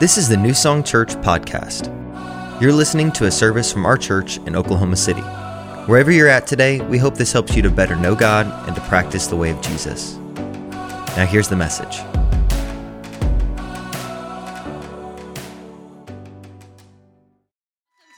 This is the New Song Church podcast. You're listening to a service from our church in Oklahoma City. Wherever you're at today, we hope this helps you to better know God and to practice the way of Jesus. Now, here's the message.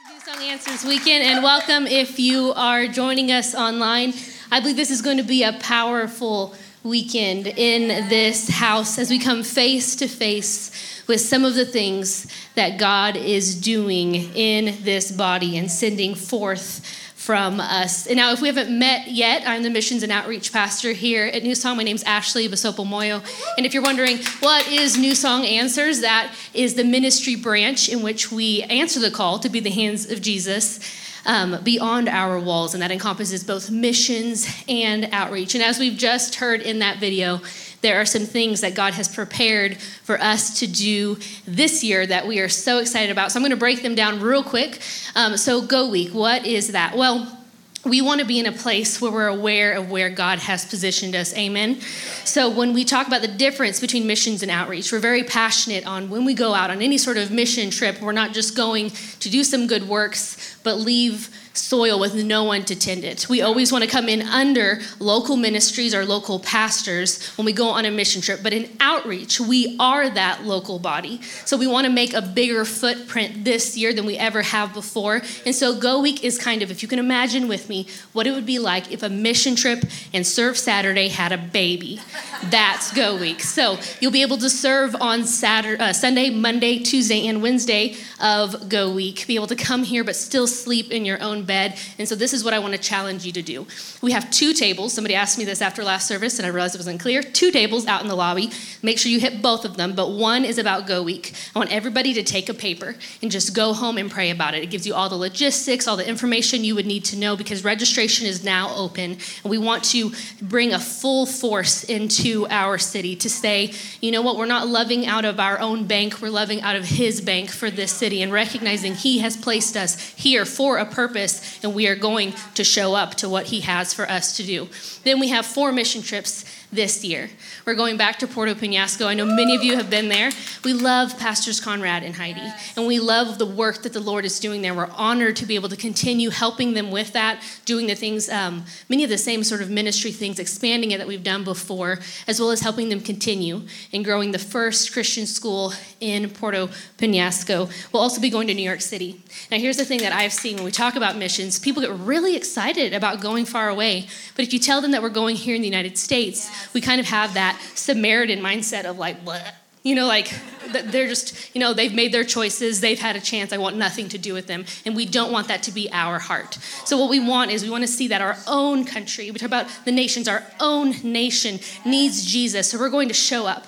New Song Answers Weekend, and welcome if you are joining us online. I believe this is going to be a powerful weekend in this house as we come face to face with some of the things that God is doing in this body and sending forth from us. And now, if we haven't met yet, I'm the missions and outreach pastor here at New Song. My name's Ashley Basopo Moyo. And if you're wondering what is New Song Answers, that is the ministry branch in which we answer the call to be the hands of Jesus um, beyond our walls, and that encompasses both missions and outreach. And as we've just heard in that video, there are some things that God has prepared for us to do this year that we are so excited about. So I'm going to break them down real quick. Um, so, Go Week, what is that? Well, we want to be in a place where we're aware of where God has positioned us. Amen. So, when we talk about the difference between missions and outreach, we're very passionate on when we go out on any sort of mission trip, we're not just going to do some good works, but leave soil with no one to tend it. We always want to come in under local ministries or local pastors when we go on a mission trip, but in outreach, we are that local body. So we want to make a bigger footprint this year than we ever have before. And so Go Week is kind of, if you can imagine with me, what it would be like if a mission trip and Serve Saturday had a baby. That's Go Week. So you'll be able to serve on Saturday, uh, Sunday, Monday, Tuesday, and Wednesday of Go Week. Be able to come here but still sleep in your own bed. And so this is what I want to challenge you to do. We have two tables. Somebody asked me this after last service, and I realized it was unclear. Two tables out in the lobby. Make sure you hit both of them, but one is about Go Week. I want everybody to take a paper and just go home and pray about it. It gives you all the logistics, all the information you would need to know because registration is now open. And we want to bring a full force into our city to say, you know what, we're not loving out of our own bank, we're loving out of His bank for this city and recognizing He has placed us here for a purpose and we are going to show up to what He has for us to do. Then we have four mission trips this year. We're going back to Puerto Penasco. I know many of you have been there. We love Pastors Conrad and Heidi, and we love the work that the Lord is doing there. We're honored to be able to continue helping them with that, doing the things, um, many of the same sort of ministry things, expanding it that we've done before, as well as helping them continue in growing the first Christian school in Puerto Penasco. We'll also be going to New York City. Now, here's the thing that I've seen when we talk about missions people get really excited about going far away, but if you tell them that we're going here in the United States, we kind of have that Samaritan mindset of like, what? You know, like they're just, you know, they've made their choices, they've had a chance, I want nothing to do with them. And we don't want that to be our heart. So, what we want is we want to see that our own country, we talk about the nations, our own nation needs Jesus. So, we're going to show up.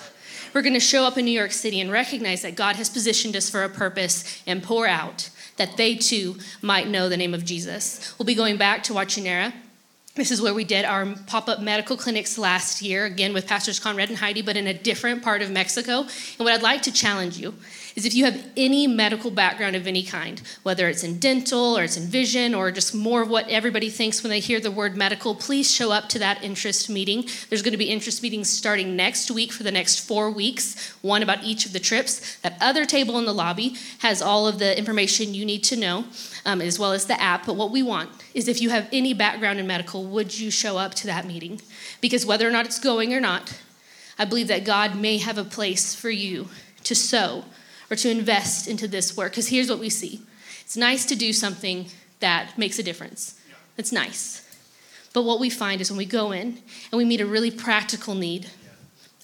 We're going to show up in New York City and recognize that God has positioned us for a purpose and pour out that they too might know the name of Jesus. We'll be going back to Huauchinango this is where we did our pop up medical clinics last year, again with Pastors Conrad and Heidi, but in a different part of Mexico. And what I'd like to challenge you is if you have any medical background of any kind, whether it's in dental or it's in vision or just more of what everybody thinks when they hear the word medical, please show up to that interest meeting. There's going to be interest meetings starting next week for the next four weeks, one about each of the trips. That other table in the lobby has all of the information you need to know, um, as well as the app. But what we want is if you have any background in medical, would you show up to that meeting? Because whether or not it's going or not, I believe that God may have a place for you to sow or to invest into this work. Because here's what we see it's nice to do something that makes a difference. It's nice. But what we find is when we go in and we meet a really practical need,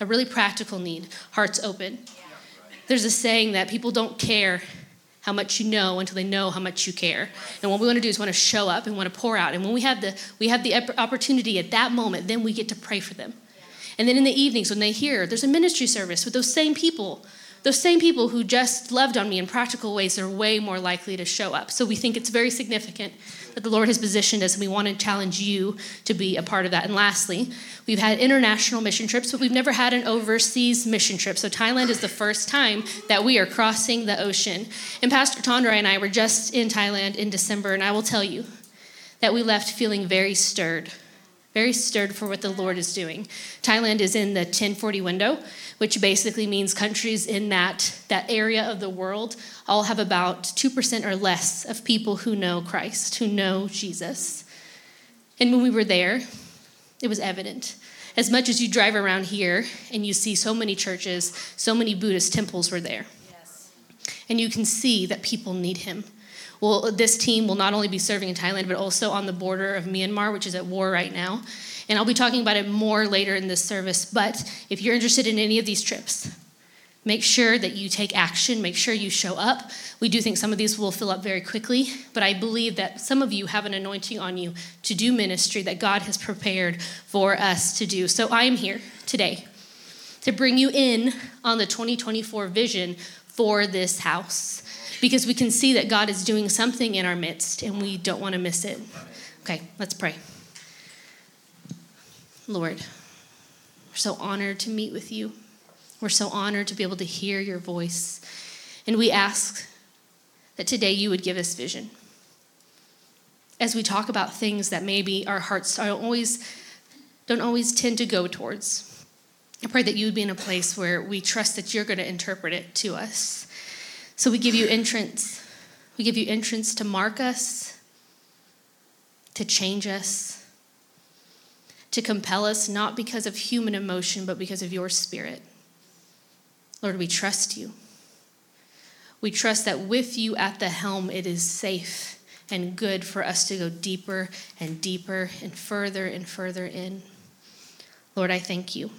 a really practical need, hearts open. There's a saying that people don't care how much you know until they know how much you care. And what we want to do is want to show up and want to pour out. And when we have the we have the opportunity at that moment, then we get to pray for them. And then in the evenings when they hear there's a ministry service with those same people those same people who just loved on me in practical ways are way more likely to show up. So we think it's very significant that the Lord has positioned us, and we want to challenge you to be a part of that. And lastly, we've had international mission trips, but we've never had an overseas mission trip. So Thailand is the first time that we are crossing the ocean. And Pastor Tondra and I were just in Thailand in December, and I will tell you that we left feeling very stirred very stirred for what the Lord is doing. Thailand is in the 1040 window, which basically means countries in that, that area of the world all have about 2% or less of people who know Christ, who know Jesus. And when we were there, it was evident. As much as you drive around here and you see so many churches, so many Buddhist temples were there. Yes. And you can see that people need him. Well, this team will not only be serving in Thailand, but also on the border of Myanmar, which is at war right now. And I'll be talking about it more later in this service. But if you're interested in any of these trips, Make sure that you take action, make sure you show up. We do think some of these will fill up very quickly, but I believe that some of you have an anointing on you to do ministry that God has prepared for us to do. So I am here today to bring you in on the 2024 vision for this house because we can see that God is doing something in our midst and we don't want to miss it. Okay, let's pray. Lord, we're so honored to meet with you. We're so honored to be able to hear your voice. And we ask that today you would give us vision. As we talk about things that maybe our hearts don't always, don't always tend to go towards, I pray that you would be in a place where we trust that you're going to interpret it to us. So we give you entrance. We give you entrance to mark us, to change us, to compel us, not because of human emotion, but because of your spirit. Lord, we trust you. We trust that with you at the helm, it is safe and good for us to go deeper and deeper and further and further in. Lord, I thank you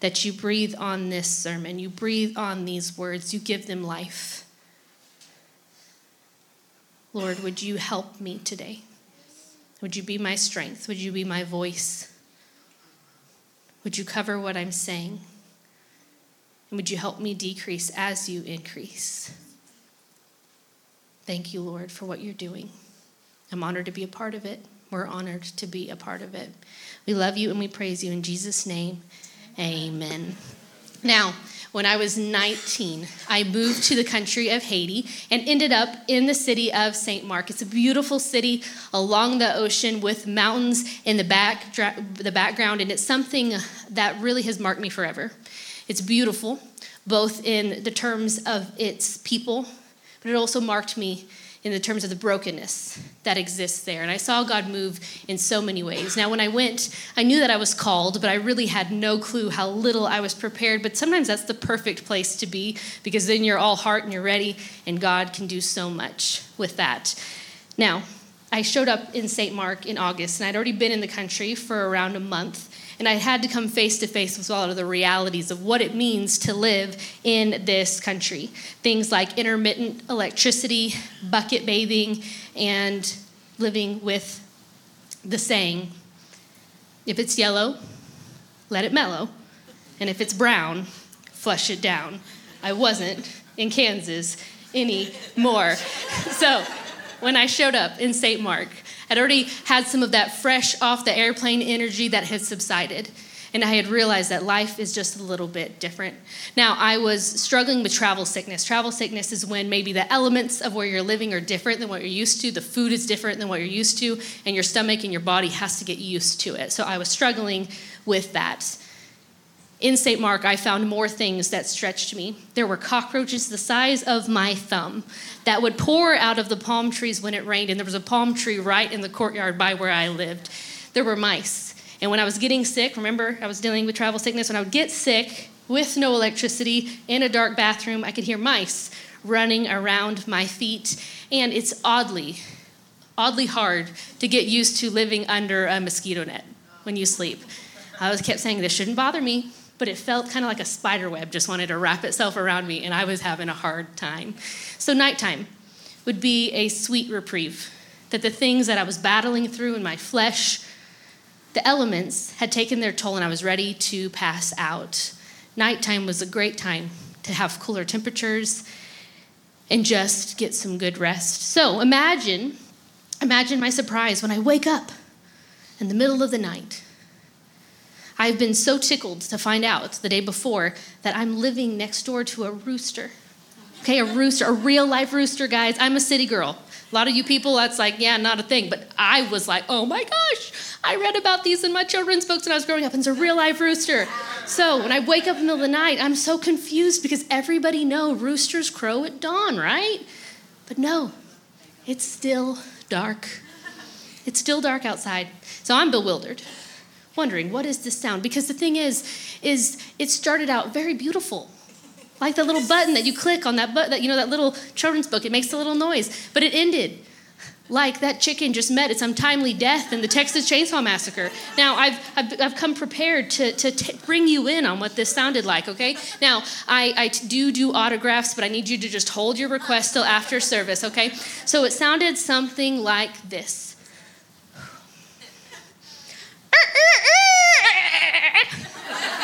that you breathe on this sermon, you breathe on these words, you give them life. Lord, would you help me today? Would you be my strength? Would you be my voice? Would you cover what I'm saying? And would you help me decrease as you increase? Thank you, Lord, for what you're doing. I'm honored to be a part of it. We're honored to be a part of it. We love you and we praise you in Jesus' name. Amen. Now, when I was 19, I moved to the country of Haiti and ended up in the city of St. Mark. It's a beautiful city along the ocean with mountains in the back the background and it's something that really has marked me forever. It's beautiful, both in the terms of its people, but it also marked me in the terms of the brokenness that exists there. And I saw God move in so many ways. Now, when I went, I knew that I was called, but I really had no clue how little I was prepared. But sometimes that's the perfect place to be because then you're all heart and you're ready, and God can do so much with that. Now, I showed up in St. Mark in August, and I'd already been in the country for around a month and I had to come face to face with a lot of the realities of what it means to live in this country. Things like intermittent electricity, bucket bathing, and living with the saying if it's yellow, let it mellow, and if it's brown, flush it down. I wasn't in Kansas anymore. so when I showed up in St. Mark, I'd already had some of that fresh off the airplane energy that had subsided. And I had realized that life is just a little bit different. Now, I was struggling with travel sickness. Travel sickness is when maybe the elements of where you're living are different than what you're used to, the food is different than what you're used to, and your stomach and your body has to get used to it. So I was struggling with that. In St. Mark, I found more things that stretched me. There were cockroaches the size of my thumb that would pour out of the palm trees when it rained, and there was a palm tree right in the courtyard by where I lived. There were mice. And when I was getting sick, remember, I was dealing with travel sickness, when I would get sick with no electricity in a dark bathroom, I could hear mice running around my feet. And it's oddly, oddly hard to get used to living under a mosquito net when you sleep. I was kept saying, This shouldn't bother me but it felt kind of like a spider web just wanted to wrap itself around me, and I was having a hard time. So, nighttime would be a sweet reprieve that the things that I was battling through in my flesh, the elements had taken their toll, and I was ready to pass out. Nighttime was a great time to have cooler temperatures and just get some good rest. So, imagine, imagine my surprise when I wake up in the middle of the night I've been so tickled to find out the day before that I'm living next door to a rooster. Okay, a rooster, a real life rooster, guys. I'm a city girl. A lot of you people, that's like, yeah, not a thing. But I was like, oh my gosh, I read about these in my children's books when I was growing up, and it's a real life rooster. So when I wake up in the middle of the night, I'm so confused because everybody know roosters crow at dawn, right? But no, it's still dark. It's still dark outside. So I'm bewildered, wondering what is this sound? Because the thing is, is it started out very beautiful. Like the little button that you click on that button, that you know that little children's book, it makes a little noise. But it ended like that chicken just met its untimely death in the Texas Chainsaw Massacre. Now, I've, I've, I've come prepared to, to t- bring you in on what this sounded like, okay? Now, I, I do do autographs, but I need you to just hold your request till after service, okay? So it sounded something like this.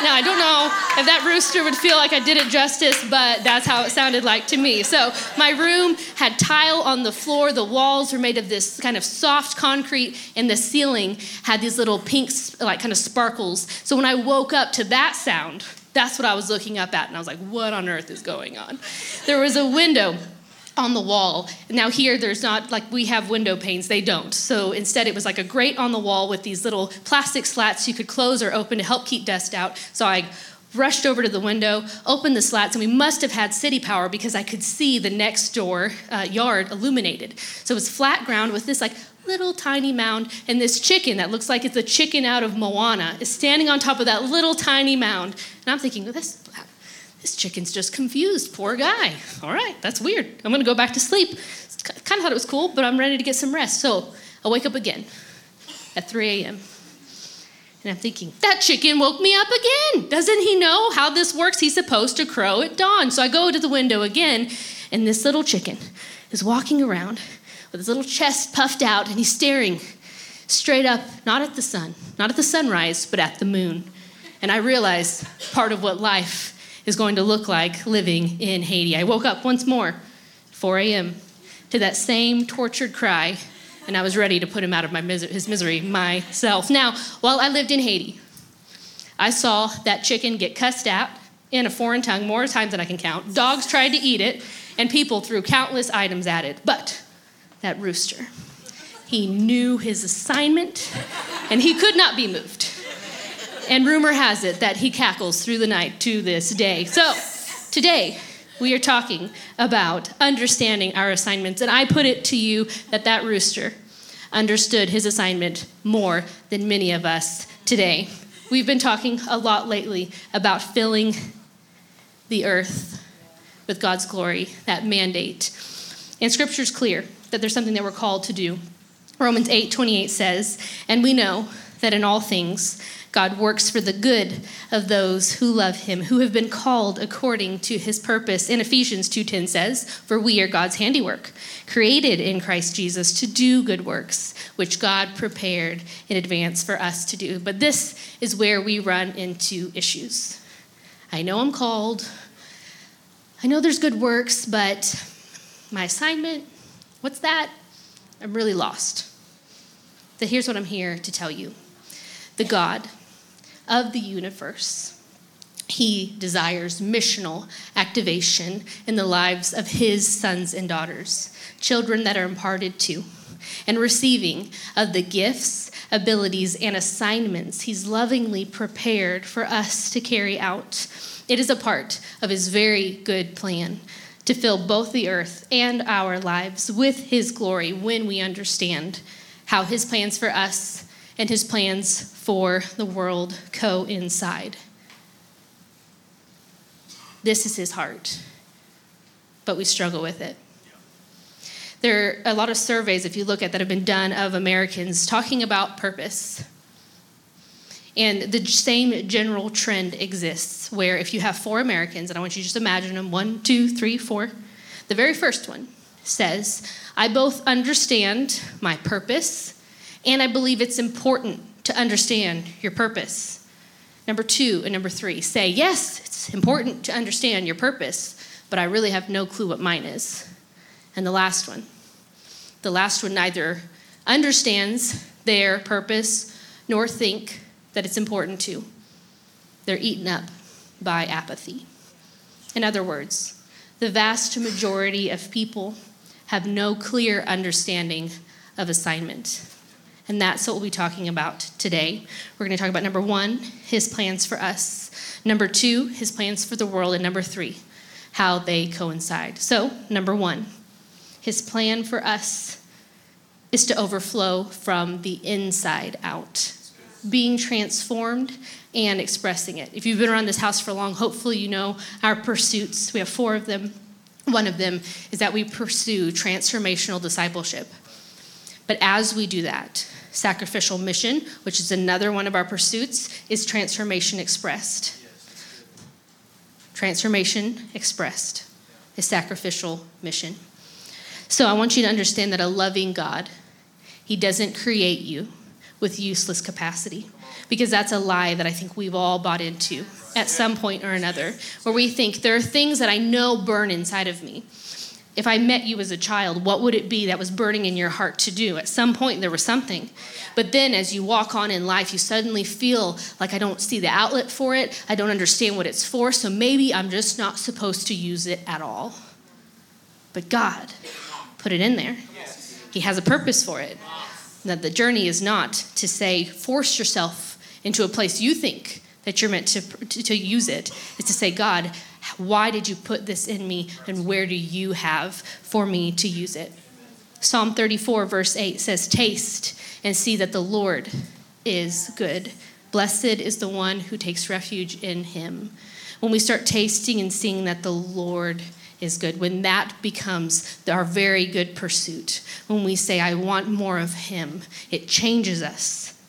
Now, I don't know if that rooster would feel like I did it justice, but that's how it sounded like to me. So, my room had tile on the floor. The walls were made of this kind of soft concrete, and the ceiling had these little pink, like kind of sparkles. So, when I woke up to that sound, that's what I was looking up at, and I was like, what on earth is going on? There was a window on the wall. Now, here, there's not like we have window panes, they don't. So instead, it was like a grate on the wall with these little plastic slats you could close or open to help keep dust out. So I rushed over to the window, opened the slats, and we must have had city power because I could see the next door uh, yard illuminated. So it was flat ground with this like little tiny mound, and this chicken that looks like it's a chicken out of Moana is standing on top of that little tiny mound. And I'm thinking, well, this this chicken's just confused. Poor guy. All right, that's weird. I'm to go back to sleep. Kind of thought it was cool, but I'm ready to get some rest. So I wake up again at 3 a.m. And I'm thinking, that chicken woke me up again. Doesn't he know how this works? He's supposed to crow at dawn. So I go to the window again, and this little chicken is walking around with his little chest puffed out, and he's staring straight up, not at the sun, not at the sunrise, but at the moon. And I realize part of what life is going to look like living in Haiti. I woke up once more, 4 a.m., to that same tortured cry, and I was ready to put him out of mis- his misery myself. Now, while I lived in Haiti, I saw that chicken get cussed out in a foreign tongue more times than I can count. Dogs tried to eat it, and people threw countless items at it. But that rooster, he knew his assignment, and he could not be moved. And rumor has it that he cackles through the night to this day. So, today, we are talking about understanding our assignments. And I put it to you that that rooster understood his assignment more than many of us today. We've been talking a lot lately about filling the earth with God's glory, that mandate. And scripture's clear that there's something that we're called to do. Romans 8 28 says, And we know that in all things, God works for the good of those who love him, who have been called according to his purpose. In Ephesians 2:10 says, "For we are God's handiwork, created in Christ Jesus to do good works, which God prepared in advance for us to do." But this is where we run into issues. I know I'm called. I know there's good works, but my assignment, what's that? I'm really lost. So here's what I'm here to tell you. The God of the universe. He desires missional activation in the lives of his sons and daughters, children that are imparted to, and receiving of the gifts, abilities, and assignments he's lovingly prepared for us to carry out. It is a part of his very good plan to fill both the earth and our lives with his glory when we understand how his plans for us and his plans for the world coincide. This is his heart, but we struggle with it. There are a lot of surveys, if you look at, that have been done of Americans talking about purpose. And the same general trend exists where if you have four Americans, and I want you to just imagine them one, two, three, four, the very first one says, I both understand my purpose and I believe it's important to understand your purpose. Number two and number three say, Yes, it's important to understand your purpose, but I really have no clue what mine is. And the last one, the last one neither understands their purpose nor think that it's important to. They're eaten up by apathy. In other words, the vast majority of people have no clear understanding of assignment. And that's what we'll be talking about today. We're going to talk about number one, his plans for us. Number two, his plans for the world. And number three, how they coincide. So, number one, his plan for us is to overflow from the inside out, being transformed and expressing it. If you've been around this house for long, hopefully you know our pursuits. We have four of them. One of them is that we pursue transformational discipleship. But as we do that, sacrificial mission, which is another one of our pursuits, is transformation expressed. Transformation expressed is sacrificial mission. So I want you to understand that a loving God, He doesn't create you with useless capacity. Because that's a lie that I think we've all bought into at some point or another, where we think there are things that I know burn inside of me. If I met you as a child, what would it be that was burning in your heart to do? At some point, there was something. But then, as you walk on in life, you suddenly feel like I don't see the outlet for it. I don't understand what it's for. So maybe I'm just not supposed to use it at all. But God put it in there, He has a purpose for it. That the journey is not to say, force yourself into a place you think that you're meant to, to, to use it. It's to say, God, why did you put this in me and where do you have for me to use it? Psalm 34, verse 8 says, Taste and see that the Lord is good. Blessed is the one who takes refuge in him. When we start tasting and seeing that the Lord is good, when that becomes our very good pursuit, when we say, I want more of him, it changes us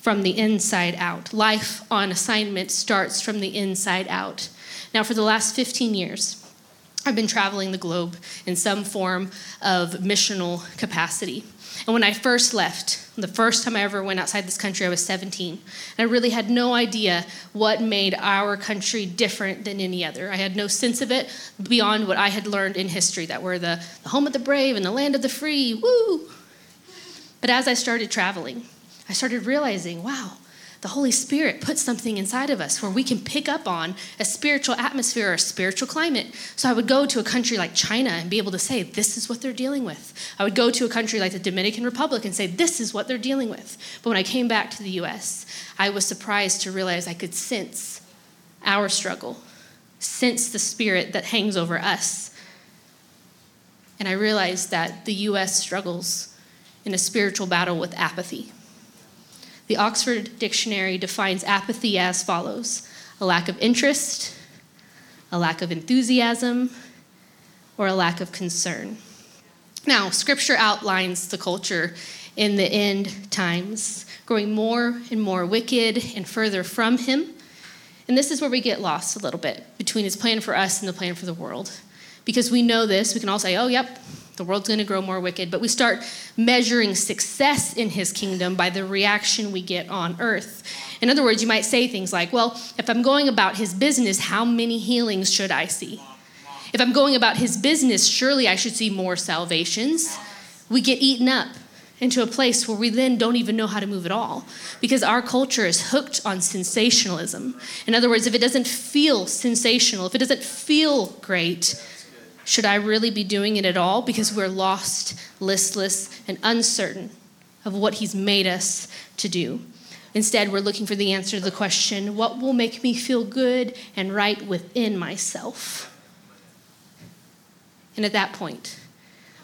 from the inside out. Life on assignment starts from the inside out. Now, for the last 15 years, I've been traveling the globe in some form of missional capacity. And when I first left, the first time I ever went outside this country, I was 17. And I really had no idea what made our country different than any other. I had no sense of it beyond what I had learned in history that we're the, the home of the brave and the land of the free. Woo! But as I started traveling, I started realizing wow, the Holy Spirit puts something inside of us where we can pick up on a spiritual atmosphere or a spiritual climate. So I would go to a country like China and be able to say, this is what they're dealing with. I would go to a country like the Dominican Republic and say, this is what they're dealing with. But when I came back to the US, I was surprised to realize I could sense our struggle, sense the spirit that hangs over us. And I realized that the US struggles in a spiritual battle with apathy. The Oxford Dictionary defines apathy as follows a lack of interest, a lack of enthusiasm, or a lack of concern. Now, scripture outlines the culture in the end times, growing more and more wicked and further from Him. And this is where we get lost a little bit between His plan for us and the plan for the world. Because we know this, we can all say, oh, yep, the world's going to grow more wicked. But we start measuring success in his kingdom by the reaction we get on earth. In other words, you might say things like, well, if I'm going about his business, how many healings should I see? If I'm going about his business, surely I should see more salvations. We get eaten up into a place where we then don't even know how to move at all because our culture is hooked on sensationalism. In other words, if it doesn't feel sensational, if it doesn't feel great, should I really be doing it at all? Because we're lost, listless, and uncertain of what He's made us to do. Instead, we're looking for the answer to the question what will make me feel good and right within myself? And at that point,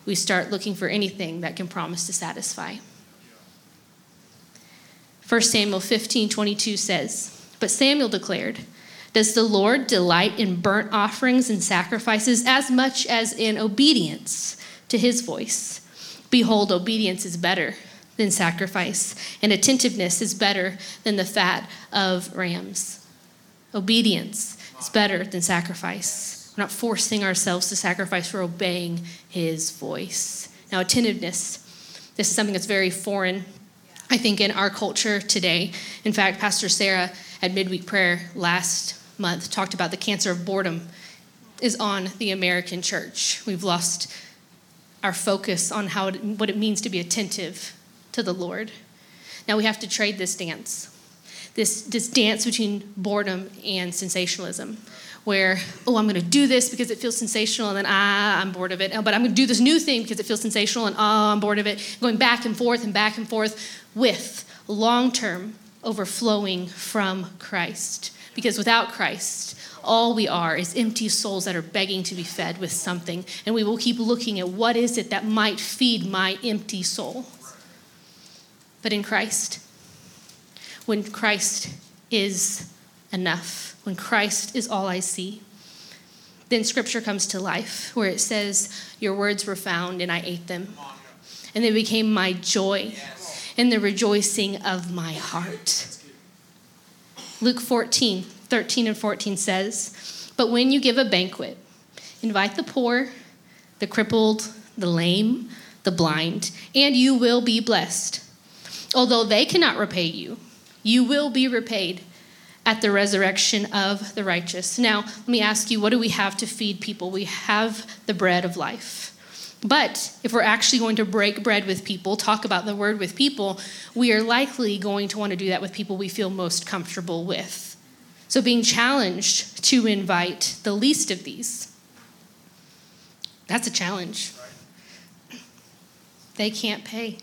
we start looking for anything that can promise to satisfy. 1 Samuel 15 22 says, But Samuel declared, does the Lord delight in burnt offerings and sacrifices as much as in obedience to his voice? Behold, obedience is better than sacrifice, and attentiveness is better than the fat of rams. Obedience is better than sacrifice. We're not forcing ourselves to sacrifice, we're obeying his voice. Now, attentiveness, this is something that's very foreign, I think, in our culture today. In fact, Pastor Sarah at midweek prayer last month talked about the cancer of boredom is on the American church. We've lost our focus on how it, what it means to be attentive to the Lord. Now we have to trade this dance. this, this dance between boredom and sensationalism where, oh, I'm going to do this because it feels sensational, and then ah, I'm bored of it. Oh, but I'm going to do this new thing because it feels sensational, and oh, I'm bored of it. Going back and forth and back and forth with long term overflowing from Christ. Because without Christ, all we are is empty souls that are begging to be fed with something. And we will keep looking at what is it that might feed my empty soul. But in Christ, when Christ is enough, when Christ is all I see, then scripture comes to life where it says, Your words were found and I ate them. And they became my joy and the rejoicing of my heart. Luke 14, 13 and 14 says, But when you give a banquet, invite the poor, the crippled, the lame, the blind, and you will be blessed. Although they cannot repay you, you will be repaid at the resurrection of the righteous. Now, let me ask you, what do we have to feed people? We have the bread of life. But if we're actually going to break bread with people, talk about the word with people, we are likely going to want to do that with people we feel most comfortable with. So, being challenged to invite the least of these, that's a challenge. They can't pay.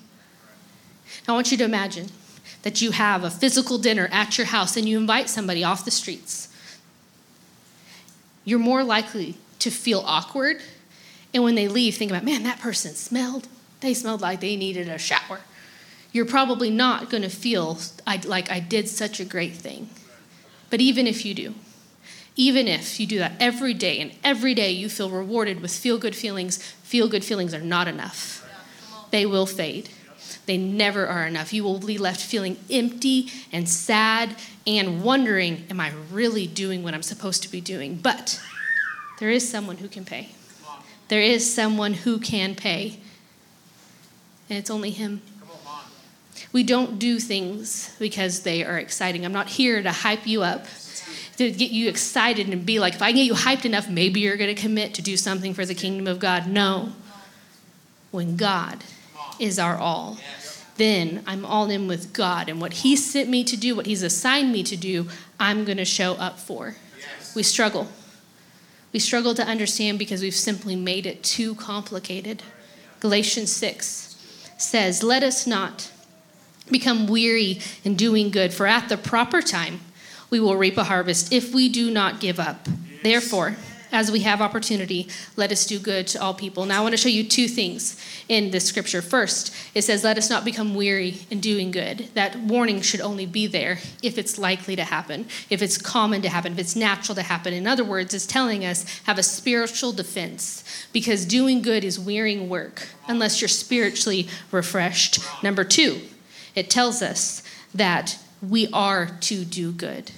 Now, I want you to imagine that you have a physical dinner at your house and you invite somebody off the streets. You're more likely to feel awkward and when they leave, think about, man, that person smelled. They smelled like they needed a shower. You're probably not going to feel like I did such a great thing. But even if you do, even if you do that every day and every day you feel rewarded with feel good feelings, feel good feelings are not enough. They will fade. They never are enough. You will be left feeling empty and sad and wondering, am I really doing what I'm supposed to be doing? But there is someone who can pay. There is someone who can pay, and it's only Him. We don't do things because they are exciting. I'm not here to hype you up, to get you excited and be like, if I get you hyped enough, maybe you're going to commit to do something for the kingdom of God. No. When God is our all, then I'm all in with God. And what He sent me to do, what He's assigned me to do, I'm going to show up for. We struggle. We struggle to understand because we've simply made it too complicated. Galatians 6 says, Let us not become weary in doing good, for at the proper time we will reap a harvest if we do not give up. Therefore, as we have opportunity, let us do good to all people. Now, I want to show you two things in this scripture. First, it says, Let us not become weary in doing good. That warning should only be there if it's likely to happen, if it's common to happen, if it's natural to happen. In other words, it's telling us have a spiritual defense because doing good is wearying work unless you're spiritually refreshed. Number two, it tells us that we are to do good.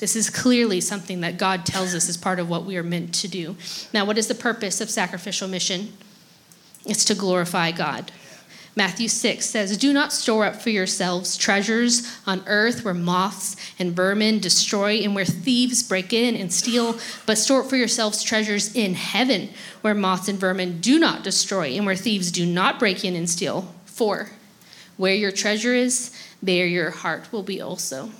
This is clearly something that God tells us is part of what we are meant to do. Now, what is the purpose of sacrificial mission? It's to glorify God. Matthew 6 says, Do not store up for yourselves treasures on earth where moths and vermin destroy and where thieves break in and steal, but store up for yourselves treasures in heaven where moths and vermin do not destroy and where thieves do not break in and steal. For where your treasure is, there your heart will be also.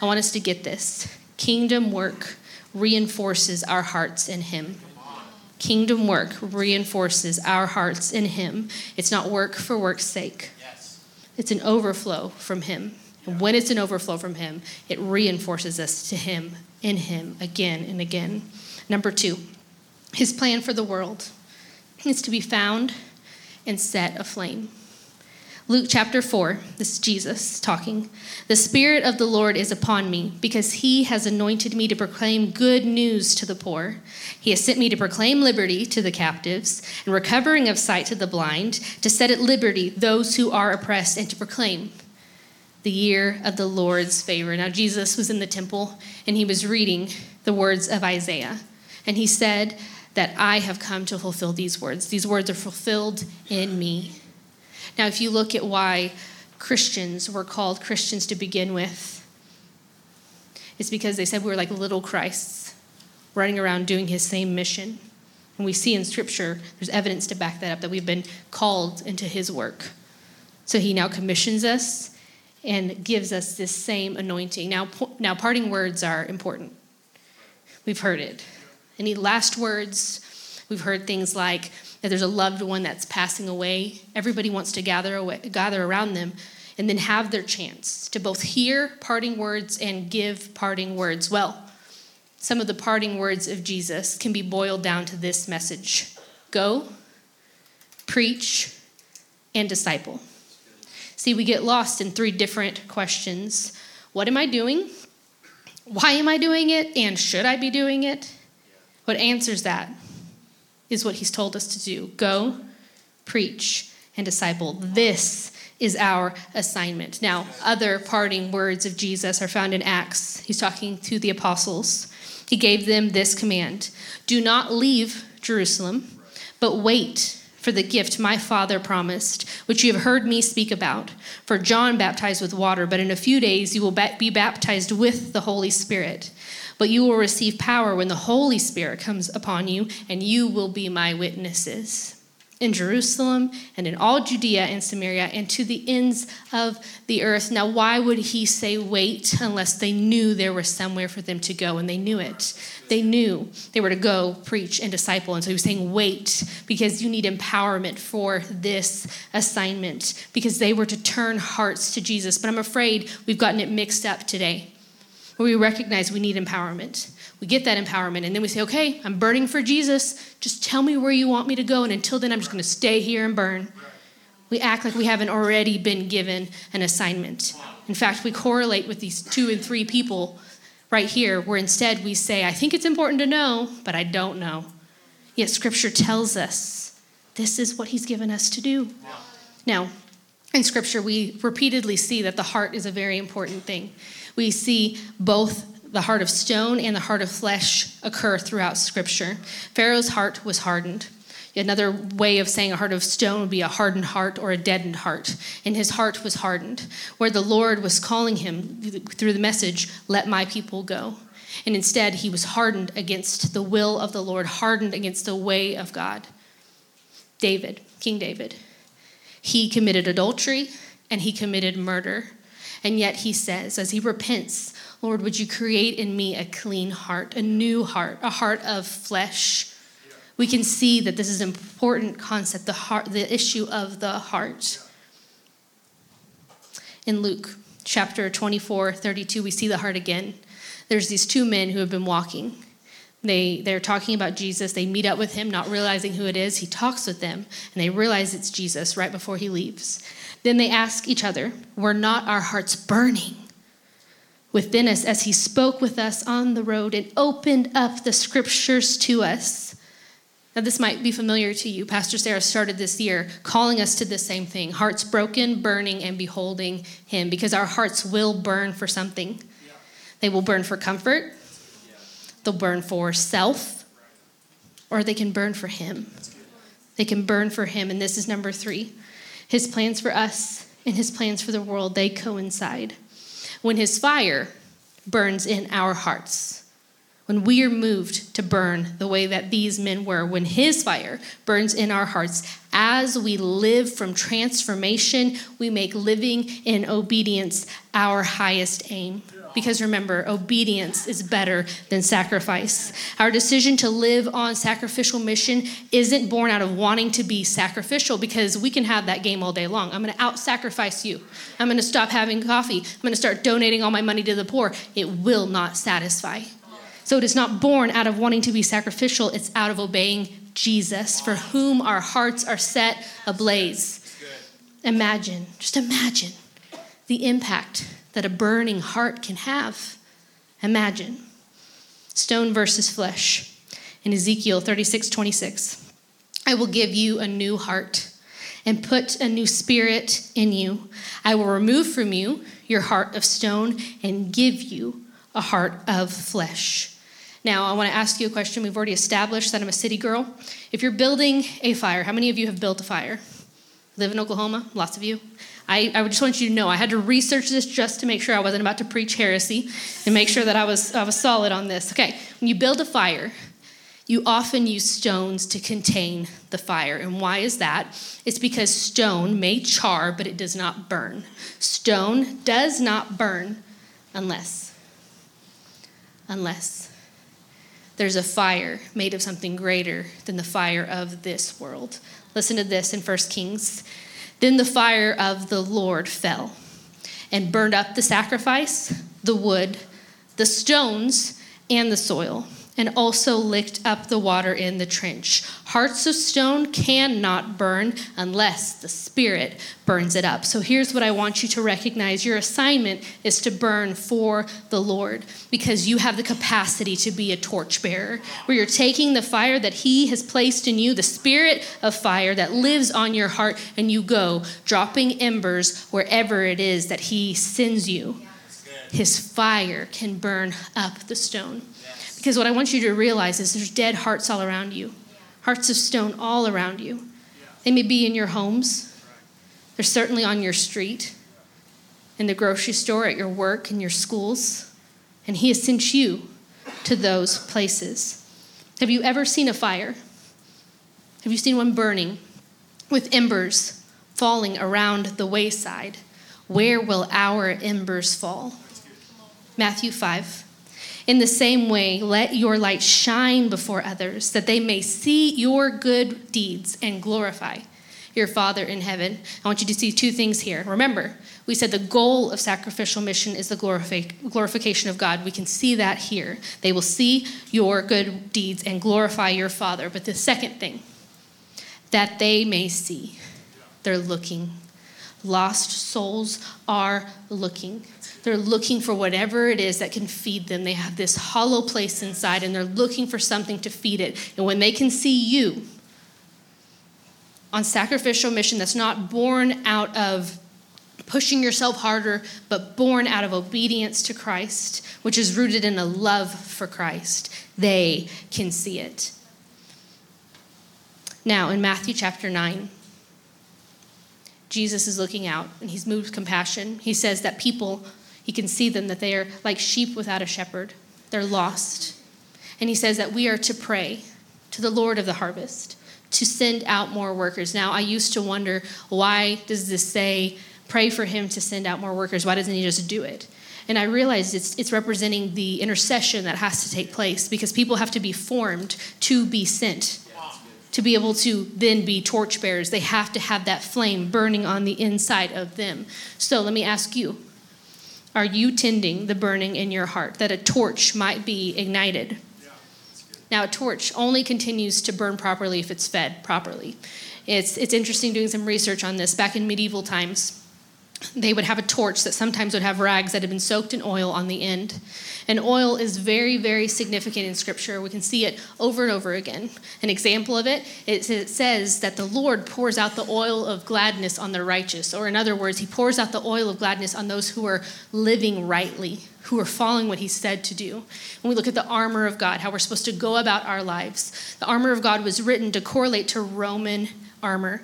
I want us to get this. Kingdom work reinforces our hearts in Him. Kingdom work reinforces our hearts in Him. It's not work for work's sake, it's an overflow from Him. And when it's an overflow from Him, it reinforces us to Him, in Him, again and again. Number two, His plan for the world is to be found and set aflame. Luke chapter 4, this is Jesus talking. The Spirit of the Lord is upon me because he has anointed me to proclaim good news to the poor. He has sent me to proclaim liberty to the captives and recovering of sight to the blind, to set at liberty those who are oppressed, and to proclaim the year of the Lord's favor. Now, Jesus was in the temple and he was reading the words of Isaiah. And he said that I have come to fulfill these words. These words are fulfilled in me. Now, if you look at why Christians were called Christians to begin with, it's because they said we were like little Christs running around doing his same mission. And we see in Scripture, there's evidence to back that up, that we've been called into his work. So he now commissions us and gives us this same anointing. Now, now parting words are important. We've heard it. Any last words? We've heard things like that there's a loved one that's passing away. Everybody wants to gather away, gather around them and then have their chance to both hear parting words and give parting words. Well, some of the parting words of Jesus can be boiled down to this message go, preach, and disciple. See, we get lost in three different questions What am I doing? Why am I doing it? And should I be doing it? What answers that is what he's told us to do go, preach, and disciple. This is our assignment. Now, other parting words of Jesus are found in Acts. He's talking to the apostles. He gave them this command Do not leave Jerusalem, but wait for the gift my Father promised, which you have heard me speak about. For John baptized with water, but in a few days you will be baptized with the Holy Spirit. But you will receive power when the Holy Spirit comes upon you, and you will be my witnesses in Jerusalem and in all Judea and Samaria and to the ends of the earth. Now, why would he say wait unless they knew there was somewhere for them to go? And they knew it. They knew they were to go, preach, and disciple. And so he was saying wait because you need empowerment for this assignment because they were to turn hearts to Jesus. But I'm afraid we've gotten it mixed up today where we recognize we need empowerment. We get that empowerment, and then we say, okay, I'm burning for Jesus. Just tell me where you want me to go, and until then, I'm just going to stay here and burn. We act like we haven't already been given an assignment. In fact, we correlate with these two and three people right here, where instead we say, I think it's important to know, but I don't know. Yet Scripture tells us this is what He's given us to do. Now, in Scripture, we repeatedly see that the heart is a very important thing. We see both the heart of stone and the heart of flesh occur throughout Scripture. Pharaoh's heart was hardened. Another way of saying a heart of stone would be a hardened heart or a deadened heart. And his heart was hardened, where the Lord was calling him through the message, Let my people go. And instead, he was hardened against the will of the Lord, hardened against the way of God. David, King David, he committed adultery and he committed murder. And yet he says, as he repents, Lord, would you create in me a clean heart, a new heart, a heart of flesh? We can see that this is an important concept, the heart, the issue of the heart. In Luke chapter 24, 32, we see the heart again. There's these two men who have been walking. They, they're talking about Jesus. They meet up with him, not realizing who it is. He talks with them, and they realize it's Jesus right before he leaves. Then they ask each other, Were not our hearts burning within us as he spoke with us on the road and opened up the scriptures to us? Now, this might be familiar to you. Pastor Sarah started this year calling us to the same thing hearts broken, burning, and beholding him, because our hearts will burn for something. They will burn for comfort, they'll burn for self, or they can burn for him. They can burn for him, and this is number three. His plans for us and his plans for the world, they coincide. When his fire burns in our hearts, when we are moved to burn the way that these men were, when his fire burns in our hearts, as we live from transformation, we make living in obedience our highest aim. Because remember, obedience is better than sacrifice. Our decision to live on sacrificial mission isn't born out of wanting to be sacrificial because we can have that game all day long. I'm going to out sacrifice you. I'm going to stop having coffee. I'm going to start donating all my money to the poor. It will not satisfy. So it is not born out of wanting to be sacrificial, it's out of obeying Jesus, for whom our hearts are set ablaze. Imagine, just imagine the impact that a burning heart can have. Imagine. Stone versus flesh. In Ezekiel 36 26, I will give you a new heart and put a new spirit in you. I will remove from you your heart of stone and give you a heart of flesh. Now, I want to ask you a question. We've already established that I'm a city girl. If you're building a fire, how many of you have built a fire? Live in Oklahoma? Lots of you. I, I just want you to know I had to research this just to make sure I wasn't about to preach heresy and make sure that I was, I was solid on this. Okay, when you build a fire, you often use stones to contain the fire. And why is that? It's because stone may char, but it does not burn. Stone does not burn unless, unless there's a fire made of something greater than the fire of this world. Listen to this in 1 Kings. Then the fire of the Lord fell and burned up the sacrifice, the wood, the stones, and the soil and also licked up the water in the trench. Hearts of stone cannot burn unless the Spirit burns it up. So here's what I want you to recognize your assignment is to burn for the Lord because you have the capacity to be a torchbearer, where you're taking the fire that He has placed in you, the Spirit of fire that lives on your heart, and you go dropping embers wherever it is that He sends you. His fire can burn up the stone. Because what I want you to realize is there's dead hearts all around you, hearts of stone all around you. They may be in your homes, they're certainly on your street, in the grocery store, at your work, in your schools. And He has sent you to those places. Have you ever seen a fire? Have you seen one burning with embers falling around the wayside? Where will our embers fall? Matthew 5. In the same way, let your light shine before others, that they may see your good deeds and glorify your Father in heaven. I want you to see two things here. Remember, we said the goal of sacrificial mission is the glorification of God. We can see that here. They will see your good deeds and glorify your Father. But the second thing, that they may see, they're looking. Lost souls are looking. They're looking for whatever it is that can feed them. They have this hollow place inside and they're looking for something to feed it. And when they can see you on sacrificial mission that's not born out of pushing yourself harder, but born out of obedience to Christ, which is rooted in a love for Christ, they can see it. Now, in Matthew chapter 9, Jesus is looking out and he's moved with compassion. He says that people he can see them that they are like sheep without a shepherd. They're lost. And he says that we are to pray to the Lord of the harvest to send out more workers. Now, I used to wonder why does this say pray for him to send out more workers? Why doesn't he just do it? And I realized it's, it's representing the intercession that has to take place because people have to be formed to be sent. To be able to then be torchbearers, they have to have that flame burning on the inside of them. So let me ask you are you tending the burning in your heart that a torch might be ignited? Now, a torch only continues to burn properly if it's fed properly. It's, it's interesting doing some research on this. Back in medieval times, they would have a torch that sometimes would have rags that had been soaked in oil on the end. And oil is very, very significant in Scripture. We can see it over and over again. An example of it, it says that the Lord pours out the oil of gladness on the righteous. Or, in other words, He pours out the oil of gladness on those who are living rightly, who are following what He said to do. When we look at the armor of God, how we're supposed to go about our lives, the armor of God was written to correlate to Roman armor.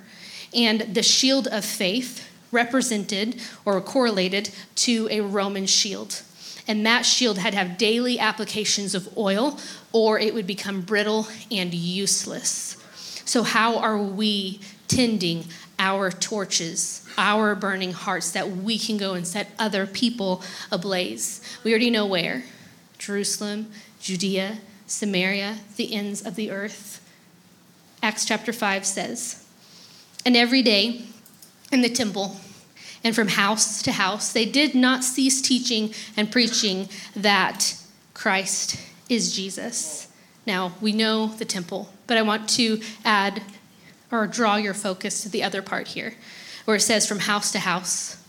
And the shield of faith represented or correlated to a Roman shield. And that shield had to have daily applications of oil, or it would become brittle and useless. So, how are we tending our torches, our burning hearts, that we can go and set other people ablaze? We already know where Jerusalem, Judea, Samaria, the ends of the earth. Acts chapter 5 says, And every day in the temple, and from house to house. They did not cease teaching and preaching that Christ is Jesus. Now, we know the temple, but I want to add or draw your focus to the other part here, where it says from house to house.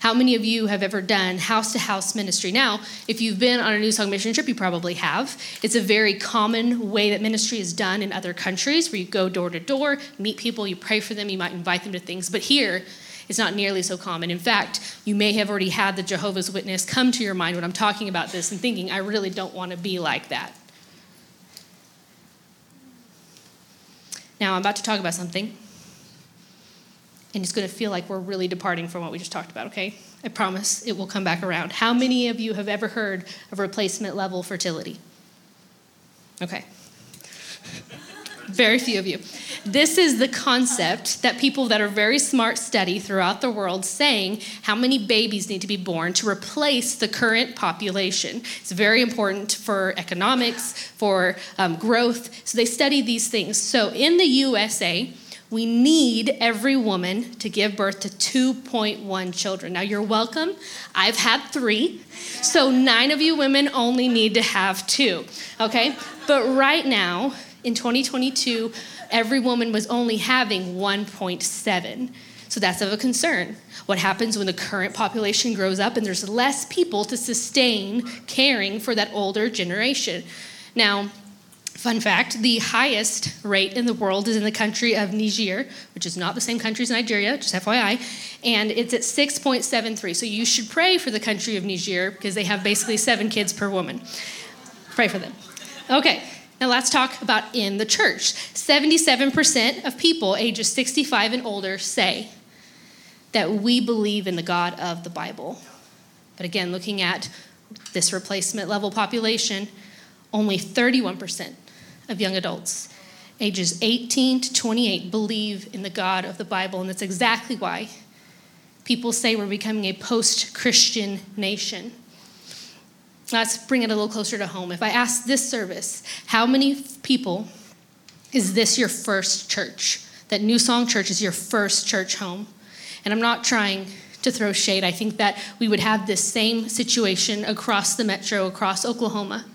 How many of you have ever done house to house ministry? Now, if you've been on a New Song mission trip, you probably have. It's a very common way that ministry is done in other countries where you go door to door, meet people, you pray for them, you might invite them to things. But here, it's not nearly so common. In fact, you may have already had the Jehovah's Witness come to your mind when I'm talking about this and thinking, I really don't want to be like that. Now, I'm about to talk about something, and it's going to feel like we're really departing from what we just talked about, okay? I promise it will come back around. How many of you have ever heard of replacement level fertility? Okay. Very few of you. This is the concept that people that are very smart study throughout the world saying how many babies need to be born to replace the current population. It's very important for economics, for um, growth. So they study these things. So in the USA, we need every woman to give birth to 2.1 children. Now, you're welcome. I've had three. So, nine of you women only need to have two, okay? But right now, in 2022, every woman was only having 1.7. So that's of a concern. What happens when the current population grows up and there's less people to sustain caring for that older generation? Now, fun fact the highest rate in the world is in the country of Niger, which is not the same country as Nigeria, just FYI, and it's at 6.73. So you should pray for the country of Niger because they have basically seven kids per woman. Pray for them. Okay, now let's talk about in the church. 77% of people ages 65 and older say that we believe in the God of the Bible. But again, looking at this replacement level population, only 31% of young adults ages 18 to 28 believe in the God of the Bible. And that's exactly why people say we're becoming a post Christian nation. Let's bring it a little closer to home. If I ask this service, how many people is this your first church? That New Song Church is your first church home? And I'm not trying to throw shade. I think that we would have this same situation across the metro, across Oklahoma.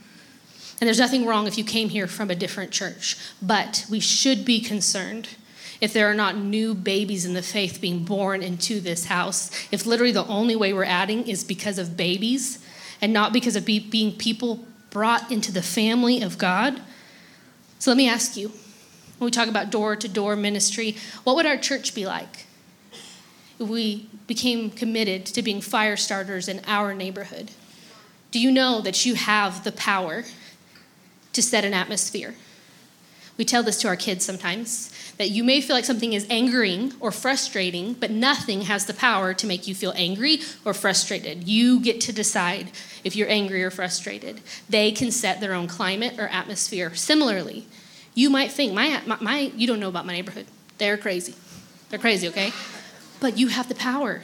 And there's nothing wrong if you came here from a different church, but we should be concerned if there are not new babies in the faith being born into this house. If literally the only way we're adding is because of babies, and not because of be, being people brought into the family of God. So let me ask you when we talk about door to door ministry, what would our church be like if we became committed to being fire starters in our neighborhood? Do you know that you have the power to set an atmosphere? We tell this to our kids sometimes that you may feel like something is angering or frustrating, but nothing has the power to make you feel angry or frustrated. You get to decide if you're angry or frustrated. They can set their own climate or atmosphere. Similarly, you might think, my, my, my you don't know about my neighborhood. They're crazy. They're crazy, okay? But you have the power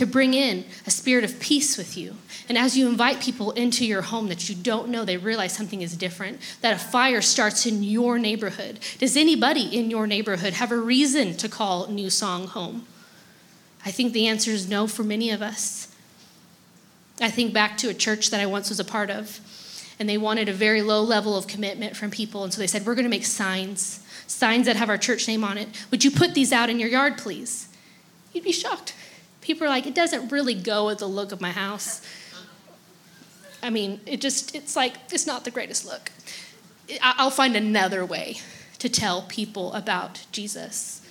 to bring in a spirit of peace with you. And as you invite people into your home that you don't know, they realize something is different, that a fire starts in your neighborhood. Does anybody in your neighborhood have a reason to call New Song home? I think the answer is no for many of us. I think back to a church that I once was a part of, and they wanted a very low level of commitment from people. And so they said, We're going to make signs, signs that have our church name on it. Would you put these out in your yard, please? You'd be shocked people are like, it doesn't really go with the look of my house. I mean, it just, it's like, it's not the greatest look. I'll find another way to tell people about Jesus.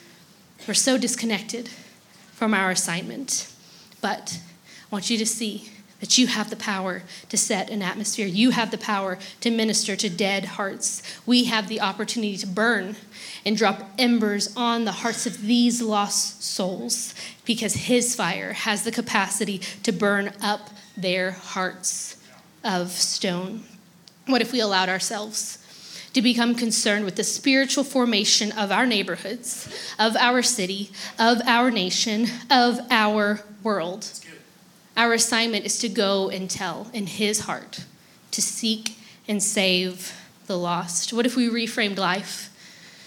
We're so disconnected from our assignment, but I want you to see that you have the power to set an atmosphere. You have the power to minister to dead hearts. We have the opportunity to burn and drop embers on the hearts of these lost souls because His fire has the capacity to burn up their hearts of stone. What if we allowed ourselves? to become concerned with the spiritual formation of our neighborhoods, of our city, of our nation, of our world. Our assignment is to go and tell in His heart, to seek and save the lost. What if we reframed life?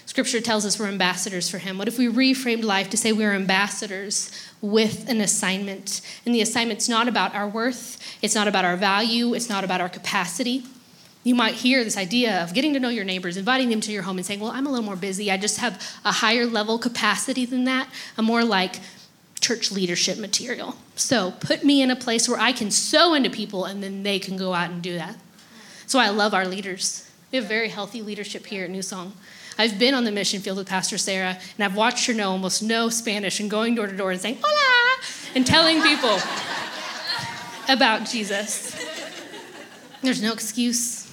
Scripture tells us we're ambassadors for Him. What if we reframed life to say we're ambassadors with an assignment? And the assignment's not about our worth, it's not about our value, it's not about our capacity. You might hear this idea of getting to know your neighbors, inviting them to your home, and saying, Well, I'm a little more busy. I just have a higher level capacity than that. I'm more like church leadership material. So put me in a place where I can sow into people and then they can go out and do that. So I love our leaders. We have very healthy leadership here at New Song. I've been on the mission field with Pastor Sarah, and I've watched her know almost no Spanish and going door to door and saying, hola, and telling people about Jesus. There's no excuse.